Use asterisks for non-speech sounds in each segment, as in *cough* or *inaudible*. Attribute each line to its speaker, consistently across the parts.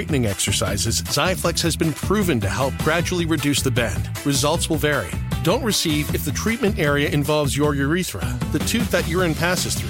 Speaker 1: straightening exercises, Xiaflex has been proven to help gradually reduce the bend. Results will vary. Don't receive if the treatment area involves your urethra, the tooth that urine passes through,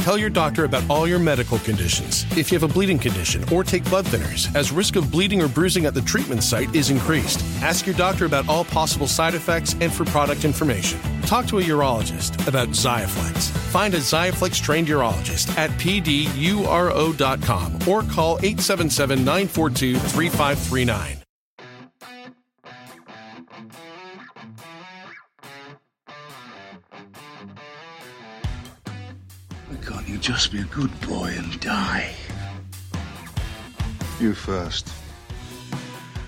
Speaker 1: Tell your doctor about all your medical conditions. If you have a bleeding condition or take blood thinners, as risk of bleeding or bruising at the treatment site is increased. Ask your doctor about all possible side effects and for product information. Talk to a urologist about Xiaflex. Find a Xiaflex trained urologist at pduro.com or call 877 942 3539.
Speaker 2: Why just be a good boy and die?
Speaker 3: You first.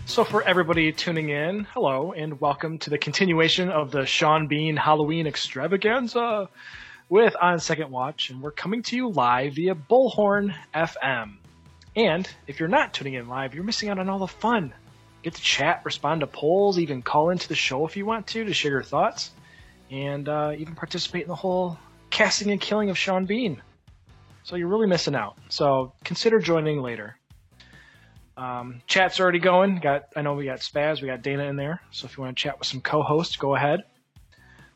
Speaker 4: So, for everybody tuning in, hello and welcome to the continuation of the Sean Bean Halloween extravaganza with On Second Watch. And we're coming to you live via Bullhorn FM. And if you're not tuning in live, you're missing out on all the fun. Get to chat, respond to polls, even call into the show if you want to to share your thoughts, and uh, even participate in the whole casting and killing of Sean Bean. So you're really missing out. So consider joining later. Um, chat's already going. Got I know we got Spaz, we got Dana in there. So if you want to chat with some co-hosts, go ahead.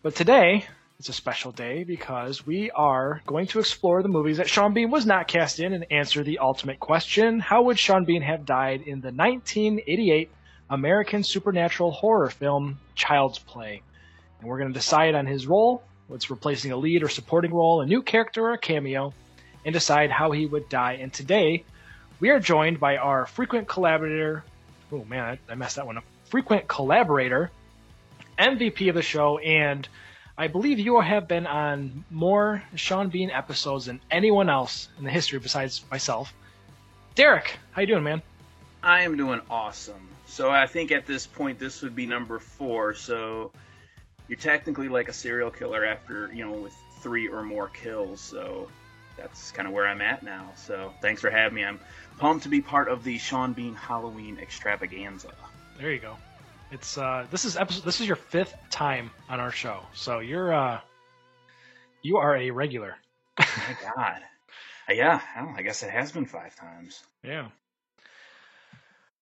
Speaker 4: But today it's a special day because we are going to explore the movies that Sean Bean was not cast in and answer the ultimate question: How would Sean Bean have died in the 1988 American supernatural horror film Child's Play? And we're going to decide on his role, what's replacing a lead or supporting role, a new character or a cameo, and decide how he would die. And today we are joined by our frequent collaborator. Oh man, I, messed that one up. Frequent collaborator, MVP of the show, and I believe you have been on more Sean Bean episodes than anyone else in the history besides myself. Derek, how you doing, man?
Speaker 5: I am doing awesome. So I think at this point this would be number four. So you're technically like a serial killer after you know with three or more kills. So that's kind of where I'm at now. So thanks for having me. I'm pumped to be part of the Sean Bean Halloween extravaganza.
Speaker 4: There you go. It's uh, this is episode. This is your fifth time on our show, so you're uh, you are a regular.
Speaker 5: My *laughs* God. Uh, yeah, well, I guess it has been five times.
Speaker 4: Yeah.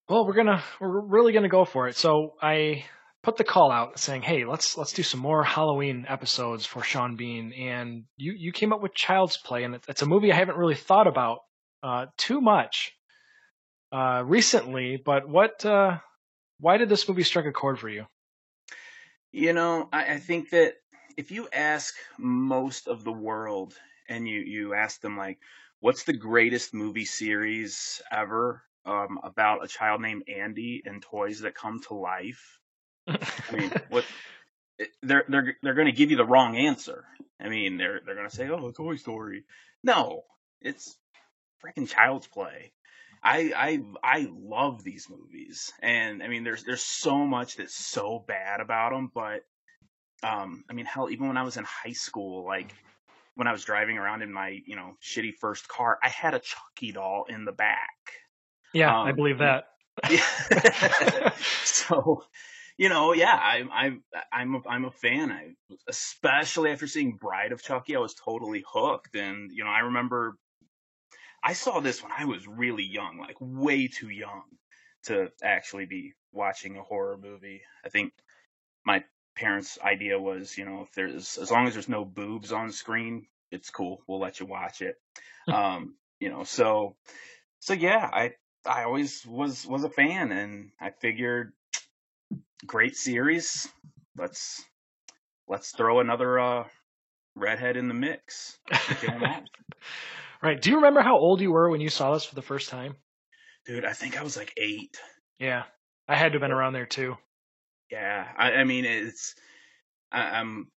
Speaker 4: Well, we're gonna we're really gonna go for it. So I put the call out saying, "Hey, let's let's do some more Halloween episodes for Sean Bean." And you you came up with Child's Play, and it's a movie I haven't really thought about uh, too much uh, recently. But what? Uh, why did this movie strike a chord for you?
Speaker 5: You know, I, I think that if you ask most of the world and you you ask them like, "What's the greatest movie series ever?" Um, about a child named Andy and toys that come to life. I mean, *laughs* what they're they're they're going to give you the wrong answer. I mean, they're they're going to say, "Oh, Toy Story." No, it's freaking Child's Play. I I I love these movies, and I mean, there's there's so much that's so bad about them, but um, I mean, hell, even when I was in high school, like when I was driving around in my you know shitty first car, I had a Chucky doll in the back.
Speaker 4: Yeah,
Speaker 5: Um,
Speaker 4: I believe that. *laughs* *laughs*
Speaker 5: So, you know, yeah, I'm I'm I'm a, I'm a fan. I especially after seeing Bride of Chucky, I was totally hooked. And you know, I remember I saw this when I was really young, like way too young to actually be watching a horror movie. I think my parents' idea was, you know, if there's as long as there's no boobs on screen, it's cool. We'll let you watch it. *laughs* um, you know, so so yeah, I I always was was a fan, and I figured great series. Let's let's throw another uh, redhead in the mix. *laughs*
Speaker 4: right. Do you remember how old you were when you saw this for the first time?
Speaker 5: Dude, I think I was like eight.
Speaker 4: Yeah, I had to have been around there too.
Speaker 5: Yeah, I, I mean it's I, I'm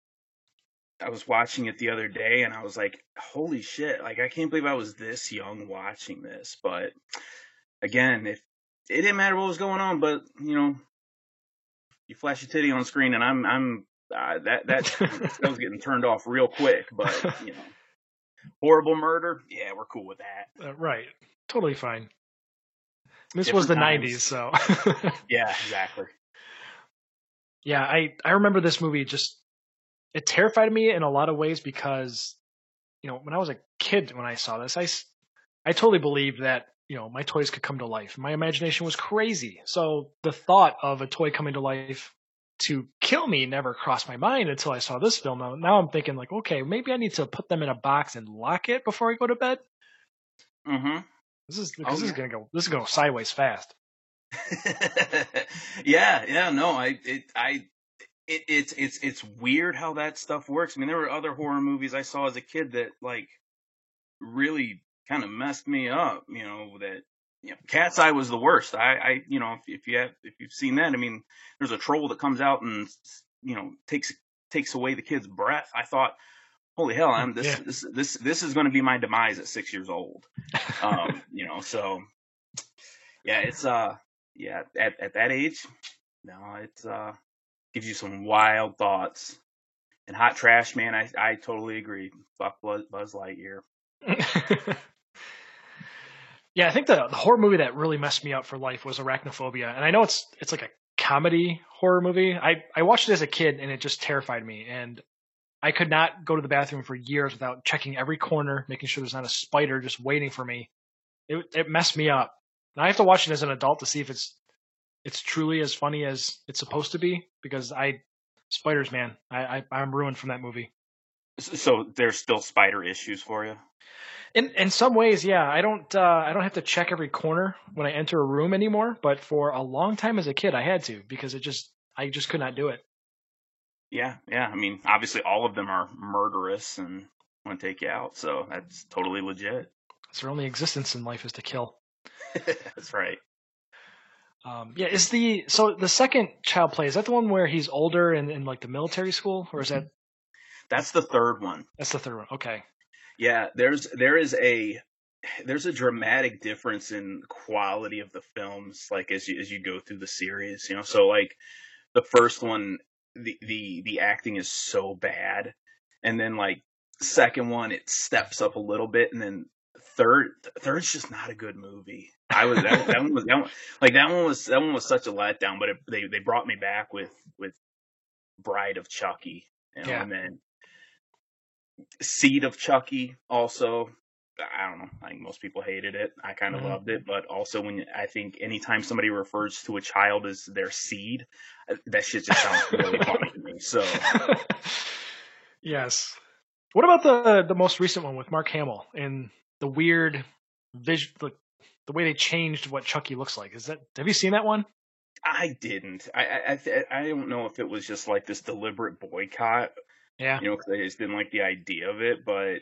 Speaker 5: I was watching it the other day and I was like, holy shit, like I can't believe I was this young watching this. But again, if it didn't matter what was going on, but you know, you flash a titty on screen and I'm I'm uh, that that *laughs* was getting turned off real quick. But you know, horrible murder, yeah, we're cool with that.
Speaker 4: Uh, right, totally fine. This Different was the times. '90s, so *laughs*
Speaker 5: yeah, exactly.
Speaker 4: Yeah, I I remember this movie just it terrified me in a lot of ways because you know when I was a kid when I saw this I I totally believed that you know my toys could come to life. My imagination was crazy, so the thought of a toy coming to life to kill me never crossed my mind until I saw this film. Now, now I'm thinking like, okay, maybe I need to put them in a box and lock it before I go to bed.
Speaker 5: Mm-hmm.
Speaker 4: This is this is gonna go this is gonna go sideways fast. *laughs*
Speaker 5: yeah, yeah, no, I, it, I, it, it's, it's, it's weird how that stuff works. I mean, there were other horror movies I saw as a kid that like really kind of messed me up. You know that, you know, Cat's Eye was the worst. I, I, you know, if, if you have, if you've seen that, I mean, there's a troll that comes out and you know takes takes away the kid's breath. I thought, holy hell, I'm this, yeah. this, this, this is going to be my demise at six years old. Um, *laughs* you know, so yeah, it's uh, yeah, at, at that age, no, it's uh gives you some wild thoughts. And Hot Trash, man, I I totally agree. Fuck Buzz Lightyear. *laughs*
Speaker 4: yeah, I think the, the horror movie that really messed me up for life was Arachnophobia, and I know it's it's like a comedy horror movie. I I watched it as a kid, and it just terrified me, and I could not go to the bathroom for years without checking every corner, making sure there's not a spider just waiting for me. It it messed me up. And I have to watch it as an adult to see if it's it's truly as funny as it's supposed to be because I spiders man I, I am ruined from that movie.
Speaker 5: So there's still spider issues for you.
Speaker 4: In in some ways, yeah. I don't uh, I don't have to check every corner when I enter a room anymore. But for a long time as a kid, I had to because it just I just could not do it.
Speaker 5: Yeah, yeah. I mean, obviously, all of them are murderous and want to take you out, so that's totally legit.
Speaker 4: It's their only existence in life is to kill. *laughs*
Speaker 5: That's right.
Speaker 4: Um, yeah, is the so the second child play is that the one where he's older and in like the military school, or is that?
Speaker 5: That's the third one.
Speaker 4: That's the third one. Okay.
Speaker 5: Yeah, there's there is a there's a dramatic difference in quality of the films, like as you as you go through the series, you know. So like the first one, the the the acting is so bad, and then like second one it steps up a little bit, and then third third's just not a good movie. I was that, that one was that one, like that one was that one was such a letdown, but it, they they brought me back with with Bride of Chucky, you know, yeah. and then Seed of Chucky also. I don't know. I think most people hated it. I kind of mm-hmm. loved it, but also when I think anytime somebody refers to a child as their seed, that shit just sounds really funny to me. So, *laughs*
Speaker 4: yes. What about the the most recent one with Mark Hamill and the weird vision, the, the way they changed what Chucky looks like. Is that have you seen that one?
Speaker 5: I didn't. I I I don't know if it was just like this deliberate boycott.
Speaker 4: Yeah.
Speaker 5: You know, because I just didn't like the idea of it, but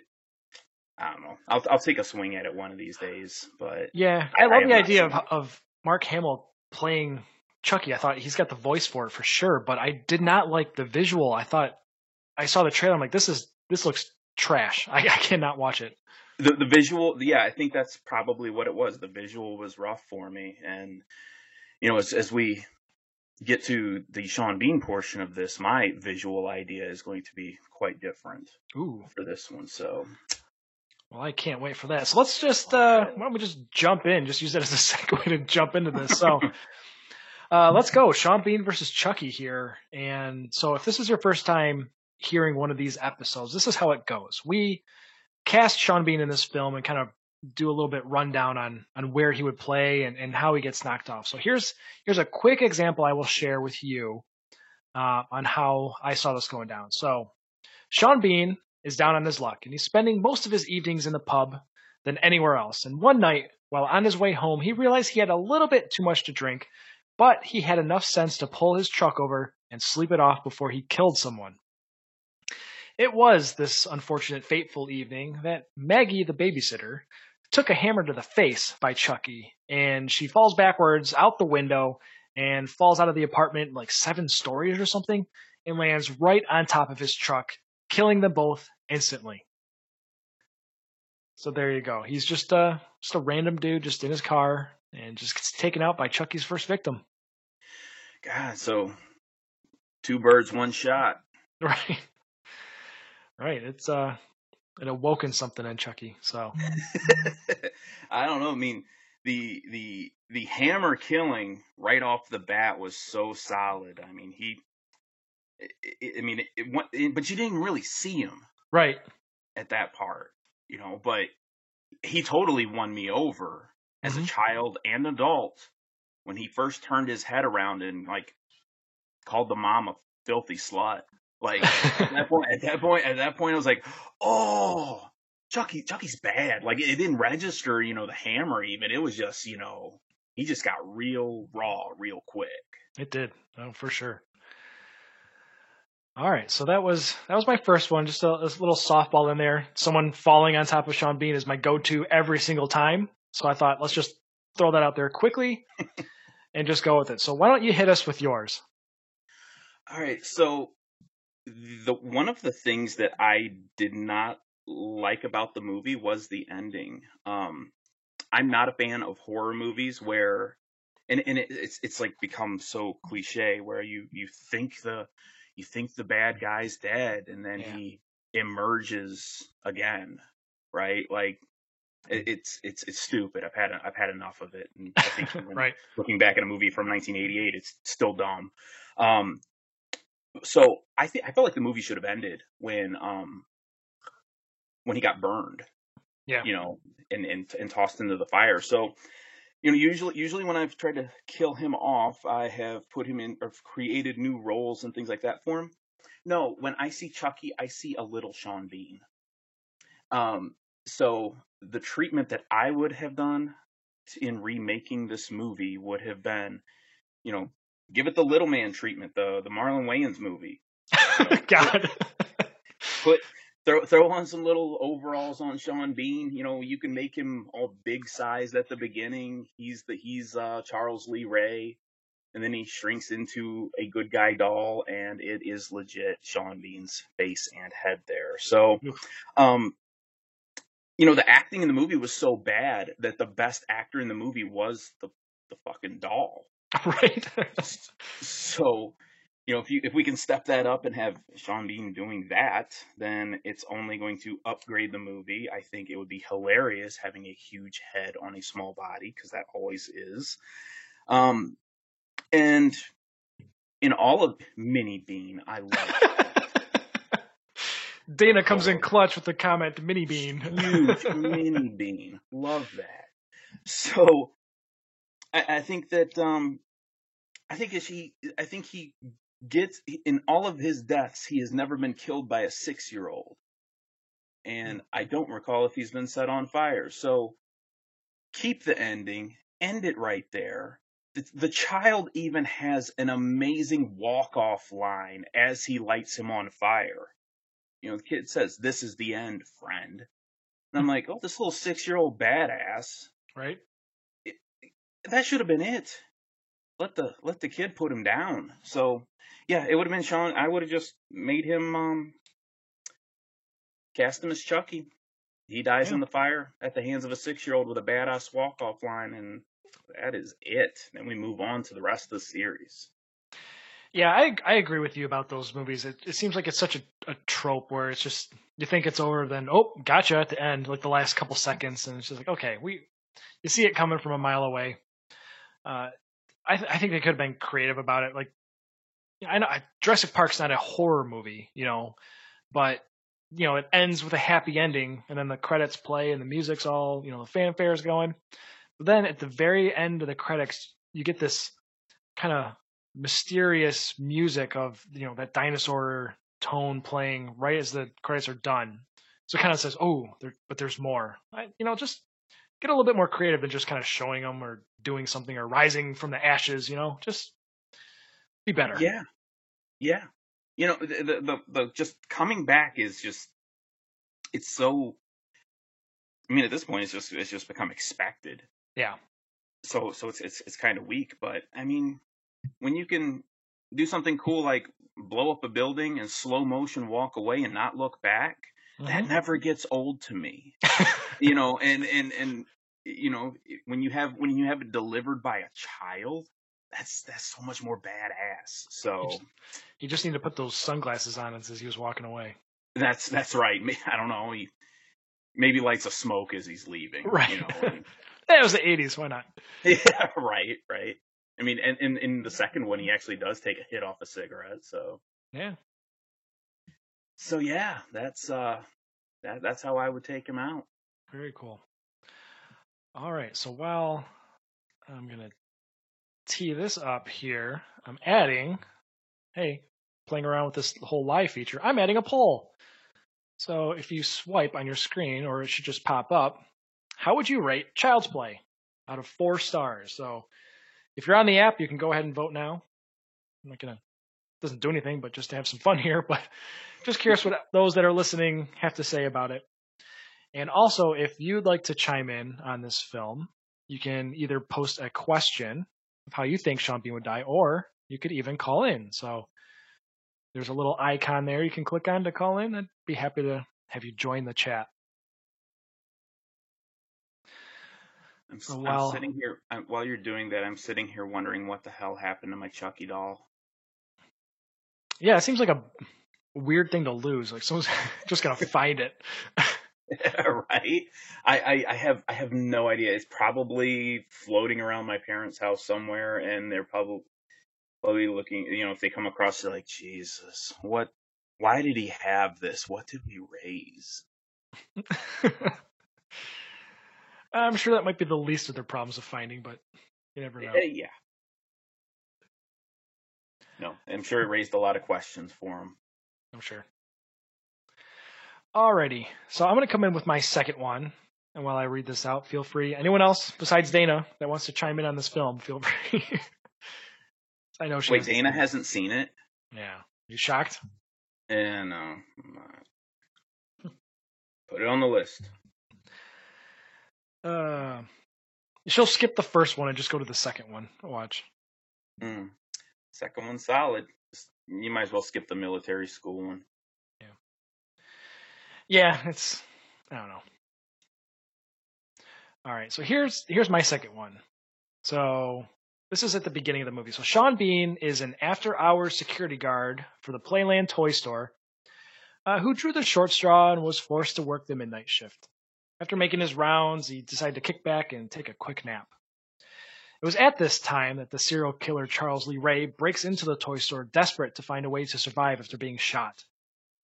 Speaker 5: I don't know. I'll I'll take a swing at it one of these days. But
Speaker 4: yeah, I, I love I the idea of of Mark Hamill playing Chucky. I thought he's got the voice for it for sure, but I did not like the visual. I thought I saw the trailer. I'm like, this is this looks trash. *laughs* I, I cannot watch it
Speaker 5: the the visual yeah i think that's probably what it was the visual was rough for me and you know as as we get to the sean bean portion of this my visual idea is going to be quite different
Speaker 4: Ooh.
Speaker 5: for this one so
Speaker 4: Well, I can't wait for that. So let's just uh, why don't we just jump in? Just use that as a *laughs* segue to jump into this. So *laughs* uh, let's go. Sean Bean versus Chucky here. And so if this is your first time hearing one of these episodes, this is how it goes. We cast Sean Bean in this film and kind of do a little bit rundown on on where he would play and, and how he gets knocked off. So here's here's a quick example I will share with you uh, on how I saw this going down. So Sean Bean is down on his luck, and he's spending most of his evenings in the pub than anywhere else. And one night, while on his way home, he realized he had a little bit too much to drink, but he had enough sense to pull his truck over and sleep it off before he killed someone. It was this unfortunate, fateful evening that Maggie, the babysitter, took a hammer to the face by Chucky, and she falls backwards out the window and falls out of the apartment like seven stories or something and lands right on top of his truck, killing them both instantly. So there you go. He's just uh just a random dude just in his car and just gets taken out by Chucky's first victim.
Speaker 5: God, so two birds, one shot. *laughs*
Speaker 4: Right. Right. It's uh it awoken something in Chucky. So *laughs*
Speaker 5: I don't know. I mean, the the the hammer killing right off the bat was so solid. I mean, he. I mean, it, it, it, but you didn't really see him
Speaker 4: right
Speaker 5: at that part, you know. But he totally won me over as mm-hmm. a child and adult when he first turned his head around and like called the mom a filthy slut. Like *laughs* at that point, at that point, at that point, I was like, oh, Chucky, Chucky's bad. Like it didn't register, you know, the hammer even. It was just, you know, he just got real raw, real quick.
Speaker 4: It did, oh for sure. All right, so that was that was my first one. Just a, a little softball in there. Someone falling on top of Sean Bean is my go-to every single time. So I thought let's just throw that out there quickly *laughs* and just go with it. So why don't you hit us with yours?
Speaker 5: All right, so the one of the things that I did not like about the movie was the ending. Um, I'm not a fan of horror movies where, and and it, it's it's like become so cliche where you you think the you think the bad guy's dead and then yeah. he emerges again, right? Like it, it's it's it's stupid. I've had I've had enough of it. And I think *laughs*
Speaker 4: right.
Speaker 5: looking back at a movie from 1988, it's still dumb. Um, so I think I felt like the movie should have ended when um when he got burned.
Speaker 4: Yeah.
Speaker 5: You know, and and and tossed into the fire. So you know, usually usually when I've tried to kill him off, I have put him in or created new roles and things like that for him. No, when I see Chucky, I see a little Sean Bean. Um, so the treatment that I would have done in remaking this movie would have been, you know, give it the little man treatment, the the Marlon Wayans movie.
Speaker 4: You know, God.
Speaker 5: Put throw throw on some little overalls on Sean Bean. You know, you can make him all big sized at the beginning. He's the he's uh, Charles Lee Ray, and then he shrinks into a good guy doll, and it is legit Sean Bean's face and head there. So, um, you know, the acting in the movie was so bad that the best actor in the movie was the the fucking doll. *laughs*
Speaker 4: Right.
Speaker 5: so you know, if you if we can step that up and have Sean Bean doing that, then it's only going to upgrade the movie. I think it would be hilarious having a huge head on a small body because that always is. Um, and in all of Mini Bean, I love. *laughs*
Speaker 4: Dana comes in clutch with the comment, Mini Bean.
Speaker 5: huge *laughs* Mini Bean, love that. So, I, I think that um, I think he, I think he gets in all of his deaths, he has never been killed by a six year old. And I don't recall if he's been set on fire. So keep the ending, end it right there. The, the child even has an amazing walk off line as he lights him on fire. You know, the kid says, This is the end, friend. And I'm like, Oh, this little six year old badass.
Speaker 4: Right.
Speaker 5: That should have been it. Let the let the kid put him down. So yeah, it would have been Sean. I would have just made him um, cast him as Chucky. He dies yeah. in the fire at the hands of a six-year-old with a badass walk-off line, and that is it. Then we move on to the rest of the series.
Speaker 4: Yeah, I I agree with you about those movies. It, it seems like it's such a, a trope where it's just you think it's over, then oh, gotcha at the end, like the last couple seconds, and it's just like okay, we you see it coming from a mile away. Uh, I th- I think they could have been creative about it. Like I know Jurassic Park's not a horror movie, you know, but you know it ends with a happy ending, and then the credits play and the music's all you know the fanfare is going. But then at the very end of the credits, you get this kind of mysterious music of you know that dinosaur tone playing right as the credits are done. So it kind of says, "Oh, there, but there's more." I, you know, just get a little bit more creative than just kind of showing them or doing something or rising from the ashes. You know, just be better.
Speaker 5: Yeah, yeah. You know, the the, the, the just coming back is just it's so. I mean, at this point, it's just it's just become expected.
Speaker 4: Yeah.
Speaker 5: So so it's it's it's kind of weak, but I mean, when you can do something cool like blow up a building and slow motion walk away and not look back, mm-hmm. that never gets old to me. *laughs* you know, and and and you know when you have when you have it delivered by a child, that's that's so much more badass. So
Speaker 4: you just, need to put those sunglasses on as he was walking away.
Speaker 5: That's that's right. I don't know. He maybe lights a smoke as he's leaving.
Speaker 4: Right.
Speaker 5: You know. *laughs*
Speaker 4: And, it was the '80s. Why not? *laughs*
Speaker 5: Yeah. Right. Right. I mean, and in, in the second one, he actually does take a hit off a cigarette. So
Speaker 4: yeah.
Speaker 5: So yeah, that's uh, that that's how I would take him out.
Speaker 4: Very cool. All right. So while I'm gonna tee this up here, I'm adding. Hey, playing around with this whole live feature, I'm adding a poll. So if you swipe on your screen, or it should just pop up, how would you rate Child's Play out of four stars? So if you're on the app, you can go ahead and vote now. I'm not gonna doesn't do anything, but just to have some fun here. *laughs* But just curious what those that are listening have to say about it. And also, if you'd like to chime in on this film, you can either post a question of how you think Sean Bean would die, or you could even call in. So there's a little icon there you can click on to call in. I'd be happy to have you join the chat.
Speaker 5: I'm, so while, I'm sitting here I'm, while you're doing that. I'm sitting here wondering what the hell happened to my Chucky doll.
Speaker 4: Yeah, it seems like a weird thing to lose. Like someone's *laughs* just gonna find it. *laughs*
Speaker 5: right? I, I, I have I have no idea. It's probably floating around my parents' house somewhere, and they're probably probably looking. You know, if they come across, it, like, Jesus, what? Why did he have this? What did we raise? *laughs*
Speaker 4: I'm sure that might be the least of their problems of finding, but you never know.
Speaker 5: Eh, yeah. No, I'm sure it raised a lot of questions for him.
Speaker 4: I'm sure. Alrighty, so I'm going to come in with my second one, and while I read this out, feel free. Anyone else besides Dana that wants to chime in on this film, feel *laughs* free. I know she.
Speaker 5: Wait, Dana hasn't seen it.
Speaker 4: Yeah, you shocked?
Speaker 5: And no, put it on the list.
Speaker 4: Uh, she'll skip the first one and just go to the second one. Watch.
Speaker 5: Mm. Second one's solid. You might as well skip the military school one.
Speaker 4: Yeah. Yeah, it's I don't know. All right, so here's here's my second one. So this is at the beginning of the movie. So Sean Bean is an after-hours security guard for the Playland toy store, uh, who drew the short straw and was forced to work the midnight shift. After making his rounds, he decided to kick back and take a quick nap. It was at this time that the serial killer Charles Lee Ray breaks into the toy store desperate to find a way to survive after being shot.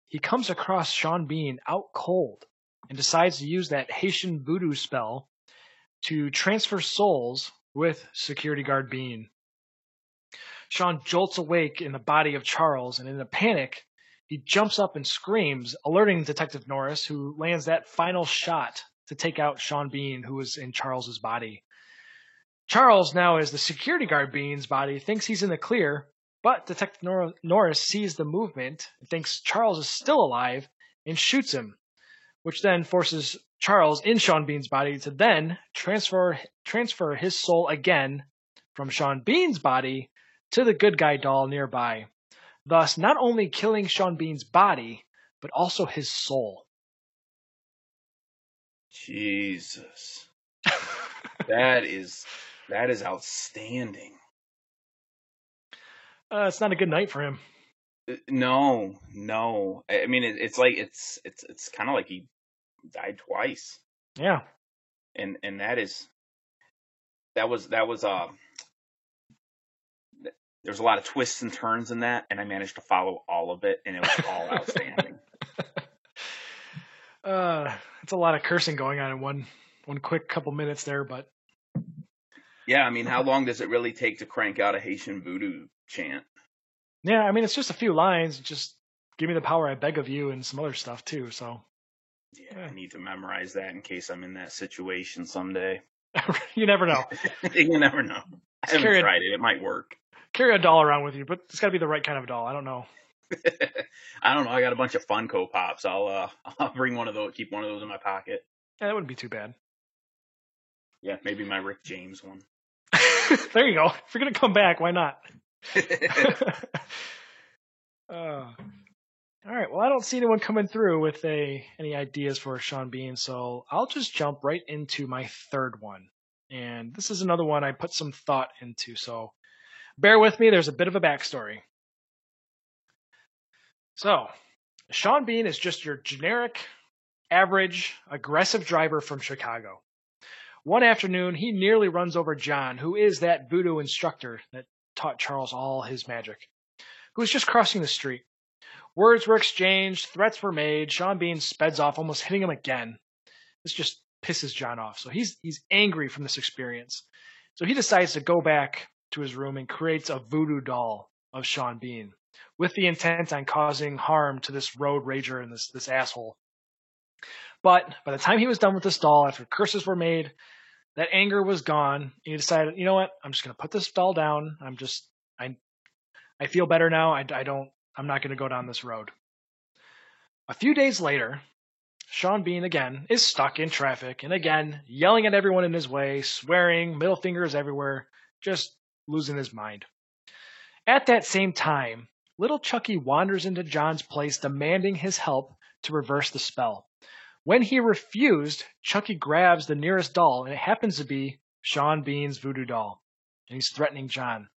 Speaker 4: He comes across Sean Bean out cold and decides to use that Haitian voodoo spell to transfer souls with security guard Bean. Sean jolts awake in the body of Charles and in a panic he jumps up and screams, alerting Detective Norris, who lands that final shot to take out Sean Bean, who is in Charles's body. Charles, now as the security guard Bean's body, thinks he's in the clear, but Detective Nor- Norris sees the movement and thinks Charles is still alive and shoots him, which then forces Charles in Sean Bean's body to then transfer transfer his soul again from Sean Bean's body to the good guy doll nearby thus not only killing Sean Bean's body, but also his soul.
Speaker 5: Jesus. *laughs* that is that is outstanding.
Speaker 4: Uh, it's not a good night for him.
Speaker 5: Uh, No, no. I I mean, it, it's like it's it's it's kind of like he died twice,
Speaker 4: Yeah.
Speaker 5: and and that is that was that was uh there's a lot of twists and turns in that, and I managed to follow all of it, and it was all *laughs* outstanding.
Speaker 4: uh, it's a lot of cursing going on in one one quick couple minutes there, but
Speaker 5: Yeah, I mean, how long does it really take to crank out a Haitian voodoo chant?
Speaker 4: yeah, I mean it's just a few lines. Just give me the power I beg of you, and some other stuff too. So
Speaker 5: Yeah, I need to memorize that in case I'm in that situation someday. *laughs*
Speaker 4: you never know. *laughs*
Speaker 5: you never know. I haven't
Speaker 4: carry a-
Speaker 5: tried it. It might work.
Speaker 4: Carry a doll around with you, but it's got to be the right kind of doll. I don't know. *laughs*
Speaker 5: I don't know. I got a bunch of Funko Pops. I'll uh, I'll bring one of those. Keep one of those in my pocket.
Speaker 4: Yeah, that wouldn't be too bad.
Speaker 5: Yeah, maybe my Rick James one. *laughs*
Speaker 4: there you go. If you're gonna come back, why not? *laughs* *laughs* uh, all right. Well, I don't see anyone coming through with a any ideas for Sean Bean, so I'll just jump right into my third one. And this is another one I put some thought into, so bear with me. There's a bit of a backstory. So, Sean Bean is just your generic, average, aggressive driver from Chicago. One afternoon, he nearly runs over John, who is that voodoo instructor that taught Charles all his magic, who was just crossing the street. Words were exchanged, threats were made. Sean Bean speds off, almost hitting him again. This just pisses John off. So he's he's angry from this experience. So he decides to go back to his room and creates a voodoo doll of Sean Bean with the intent on causing harm to this road rager and this this asshole. But by the time he was done with this doll, after curses were made, that anger was gone. And he decided, you know what? I'm just going to put this doll down. I'm just, I, I feel better now. I, I don't, I'm not going to go down this road. A few days later, Sean Bean again is stuck in traffic and again yelling at everyone in his way, swearing, middle fingers everywhere, just losing his mind. At that same time, little Chucky wanders into John's place demanding his help to reverse the spell. When he refused, Chucky grabs the nearest doll, and it happens to be Sean Bean's voodoo doll, and he's threatening John.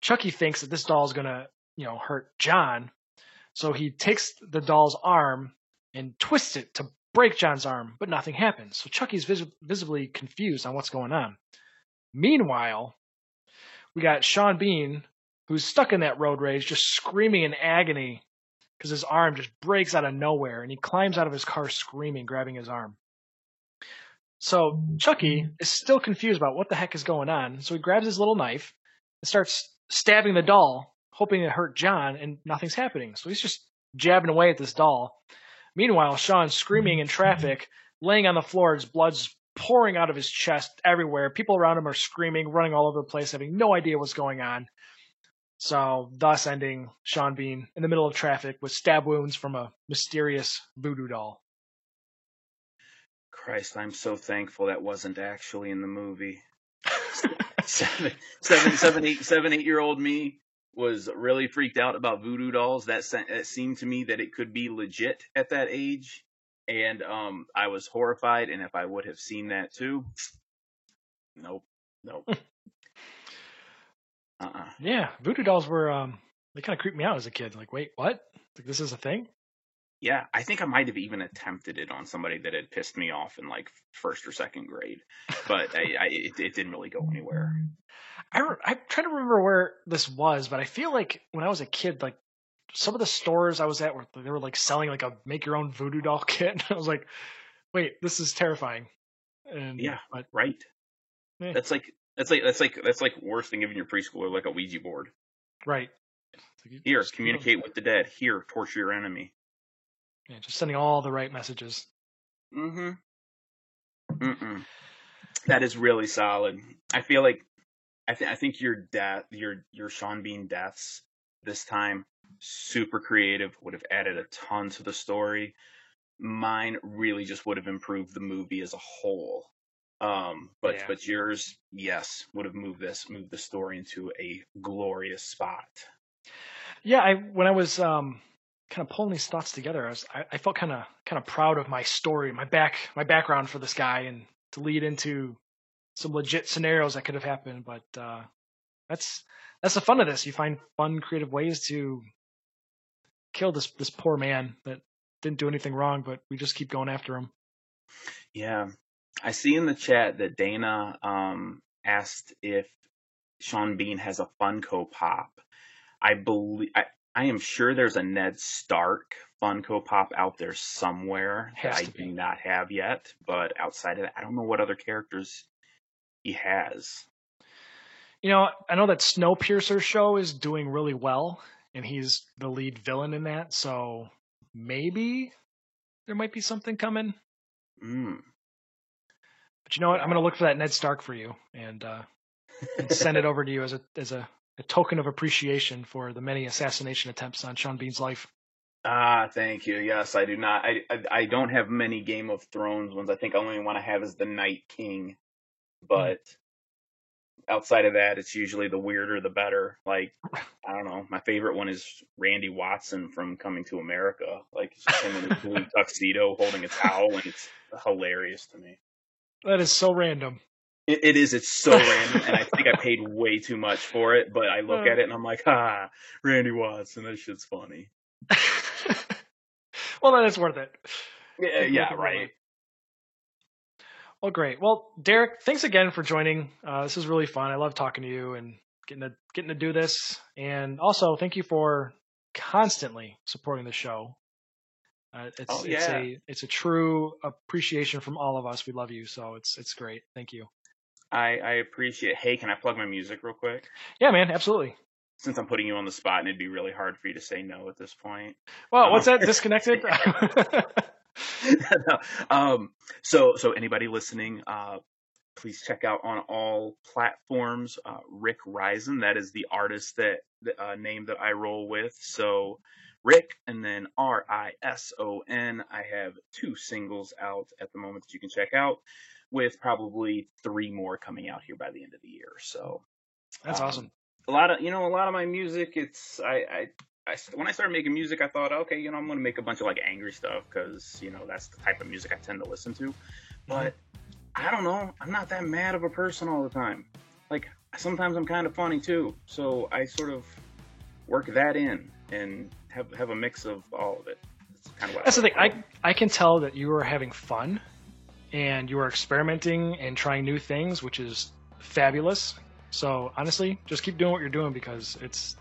Speaker 4: Chucky thinks that this doll is gonna, you know, hurt John, so he takes the doll's arm and twists it to break John's arm, but nothing happens. So Chucky's vis- visibly confused on what's going on. Meanwhile, we got Sean Bean, who's stuck in that road rage, just screaming in agony because his arm just breaks out of nowhere and he climbs out of his car screaming, grabbing his arm. So Chucky is still confused about what the heck is going on. So he grabs his little knife and starts stabbing the doll, hoping to hurt John, and nothing's happening. So he's just jabbing away at this doll. Meanwhile, Sean's screaming in traffic, laying on the floor, his blood's pouring out of his chest everywhere. People around him are screaming, running all over the place, having no idea what's going on. So, thus ending Sean Bean in the middle of traffic with stab wounds from a mysterious voodoo doll.
Speaker 5: Christ, I'm so thankful that wasn't actually in the movie. *laughs* seven, seven, seven, eight, seven, eight year old me was really freaked out about voodoo dolls. That, that seemed to me that it could be legit at that age, and um, I was horrified. And if I would have seen that too, nope, nope. *laughs* uh-uh.
Speaker 4: Yeah, voodoo dolls were um they kind of creeped me out as a kid. Like, wait, what? Like this is a thing?
Speaker 5: Yeah, I think I might have even attempted it on somebody that had pissed me off in like first or second grade, but I, I it, it didn't really go anywhere.
Speaker 4: I re- I'm trying to remember where this was, but I feel like when I was a kid, like some of the stores I was at, were they were like selling like a make your own voodoo doll *laughs* kit. And I was like, wait, this is terrifying. And
Speaker 5: Yeah.
Speaker 4: but
Speaker 5: Right?
Speaker 4: Yeah.
Speaker 5: That's like that's like that's like that's like worse than giving your preschooler like a Ouija board.
Speaker 4: right.
Speaker 5: Here, communicate with the dead. Here, torture your enemy.
Speaker 4: Yeah, just sending all the right messages.
Speaker 5: Mm-hmm. Mm-mm. That is really solid. I feel like I think I think your death, your your Sean Bean deaths this time, super creative. Would have added a ton to the story. Mine really just would have improved the movie as a whole. Um, but
Speaker 4: Yeah.
Speaker 5: but yours, yes, would have moved this moved the story into a glorious spot.
Speaker 4: Yeah, I when I was um kind of pulling these thoughts together, I was I, I felt kind of kind of proud of my story, my back my background for this guy, and to lead into some legit scenarios that could have happened. But uh, that's that's the fun of this. You find fun, creative ways to kill this this poor man that didn't do anything wrong, but we just keep going after him.
Speaker 5: Yeah. I see in the chat that Dana um, asked if Sean Bean has a Funko Pop. I believe I, I am sure there's a Ned Stark Funko Pop out there somewhere that I do
Speaker 4: be.
Speaker 5: not have yet. But outside of that, I don't know what other characters he has.
Speaker 4: You know, I know that Snowpiercer show is doing really well, and he's the lead villain in that. So maybe there might be something coming.
Speaker 5: Mm.
Speaker 4: But you know what? I'm going to look for that Ned Stark for you and, uh, and send it *laughs* over to you as a as a, a token of appreciation for the many assassination attempts on Sean Bean's life.
Speaker 5: Ah, thank you. Yes, I do not. I, I I don't have many Game of Thrones ones. I think the only one I have is the Night King. But outside of that, it's usually the weirder the better. Like I don't know. My favorite one is Randy Watson from Coming to America. Like him in a *laughs* blue tuxedo holding a towel, and it's hilarious to me.
Speaker 4: That is so random.
Speaker 5: It, it is. It's so random, and I think I paid way too much for it. But I look at it and I'm like, ah, Randy Watson. That shit's funny. *laughs*
Speaker 4: well, then it's worth it.
Speaker 5: Yeah, yeah, right.
Speaker 4: Well, great. Well, Derek, thanks again for joining. Uh, this is really fun. I love talking to you and getting to getting to do this. And also, thank you for constantly supporting the show. Uh, it's
Speaker 5: Oh,
Speaker 4: it's a it's a true appreciation from all of us. We love you, so it's it's great. Thank you.
Speaker 5: I, I appreciate. Hey, can I plug my music real quick?
Speaker 4: Yeah, man, absolutely.
Speaker 5: Since I'm putting you on the spot, and it'd be really hard for you to say no at this point.
Speaker 4: Well, what's
Speaker 5: Oh.
Speaker 4: that? *laughs* Disconnected? *laughs*
Speaker 5: No. um, so, so anybody listening, uh, please check out on all platforms. Uh, Rick Rison, that is the artist that the uh, name that I roll with. So, Rick, and then R I S O N. I have two singles out at the moment that you can check out, with probably three more coming out here by the end of the year. So,
Speaker 4: That's
Speaker 5: um,
Speaker 4: awesome.
Speaker 5: a lot of you know a lot of my music it's I, I I when I started making music I thought okay you know I'm gonna make a bunch of like angry stuff because you know that's the type of music I tend to listen to but I don't know I'm not that mad of a person all the time like sometimes I'm kind of funny too so I sort of work that in and have have a mix of all of it that's kind of what
Speaker 4: That's the
Speaker 5: I
Speaker 4: thing. I I can tell that you are having fun, and you are experimenting and trying new things, which is fabulous. So honestly, just keep doing what you're doing because it's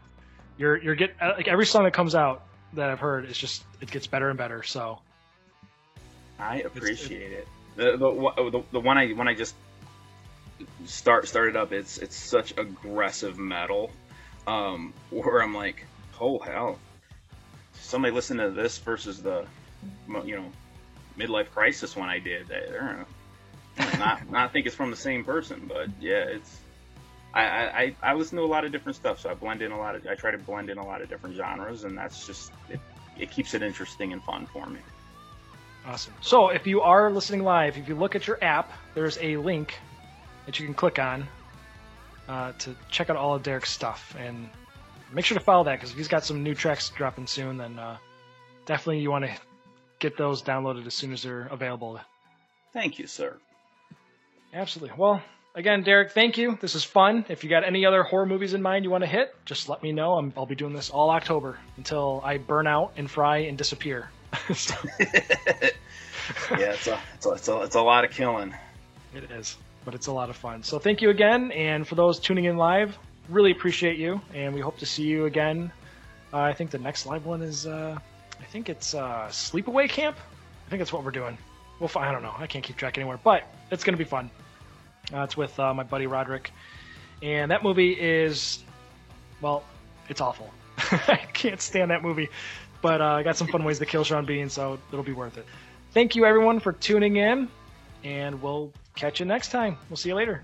Speaker 4: you're you're get uh, like every song that comes out that I've heard, is just it gets better and better. So
Speaker 5: I appreciate it. The, the one- the the one I when I just start started up, it's it's such aggressive metal, um, *laughs* where I'm like, oh hell, somebody listen to this versus the, you know, midlife crisis one I did. I don't know, not *laughs* not think it's from the same person, but yeah, it's. I, I, I I listen to a lot of different stuff, so I blend in a lot of. I try to blend in a lot of different genres, and that's just it. It keeps it interesting and fun for me.
Speaker 4: awesome. So if you are listening live, if you look at your app, there's a link that you can click on uh, to check out all of Derek's stuff, and make sure to follow that because if he's got some new tracks dropping soon, then uh, definitely you want to get those downloaded as soon as they're available.
Speaker 5: Thank you, sir.
Speaker 4: Absolutely. Well, again, Derek, thank you. This is fun. If you got any other horror movies in mind you want to hit, just let me know. I'm, I'll be doing this all October until I burn out and fry and disappear. *laughs* So, *laughs*
Speaker 5: yeah, it's a, it's a, it's a, it's a lot of killing.
Speaker 4: it is, but it's a lot of fun. So thank you again, and for those tuning in live, really appreciate you, and we hope to see you again. Uh, I think the next live one is, uh, I think it's uh, Sleepaway Camp. I think that's what we're doing. Well, I don't know. I can't keep track anymore, but it's going to be fun. Uh, it's with uh, my buddy Roderick, and that movie is, well, it's awful. *laughs* I can't stand that movie, but uh, I got some fun ways to kill Sean Bean, so it'll be worth it. Thank you everyone for tuning in, and we'll catch you next time. We'll see you later.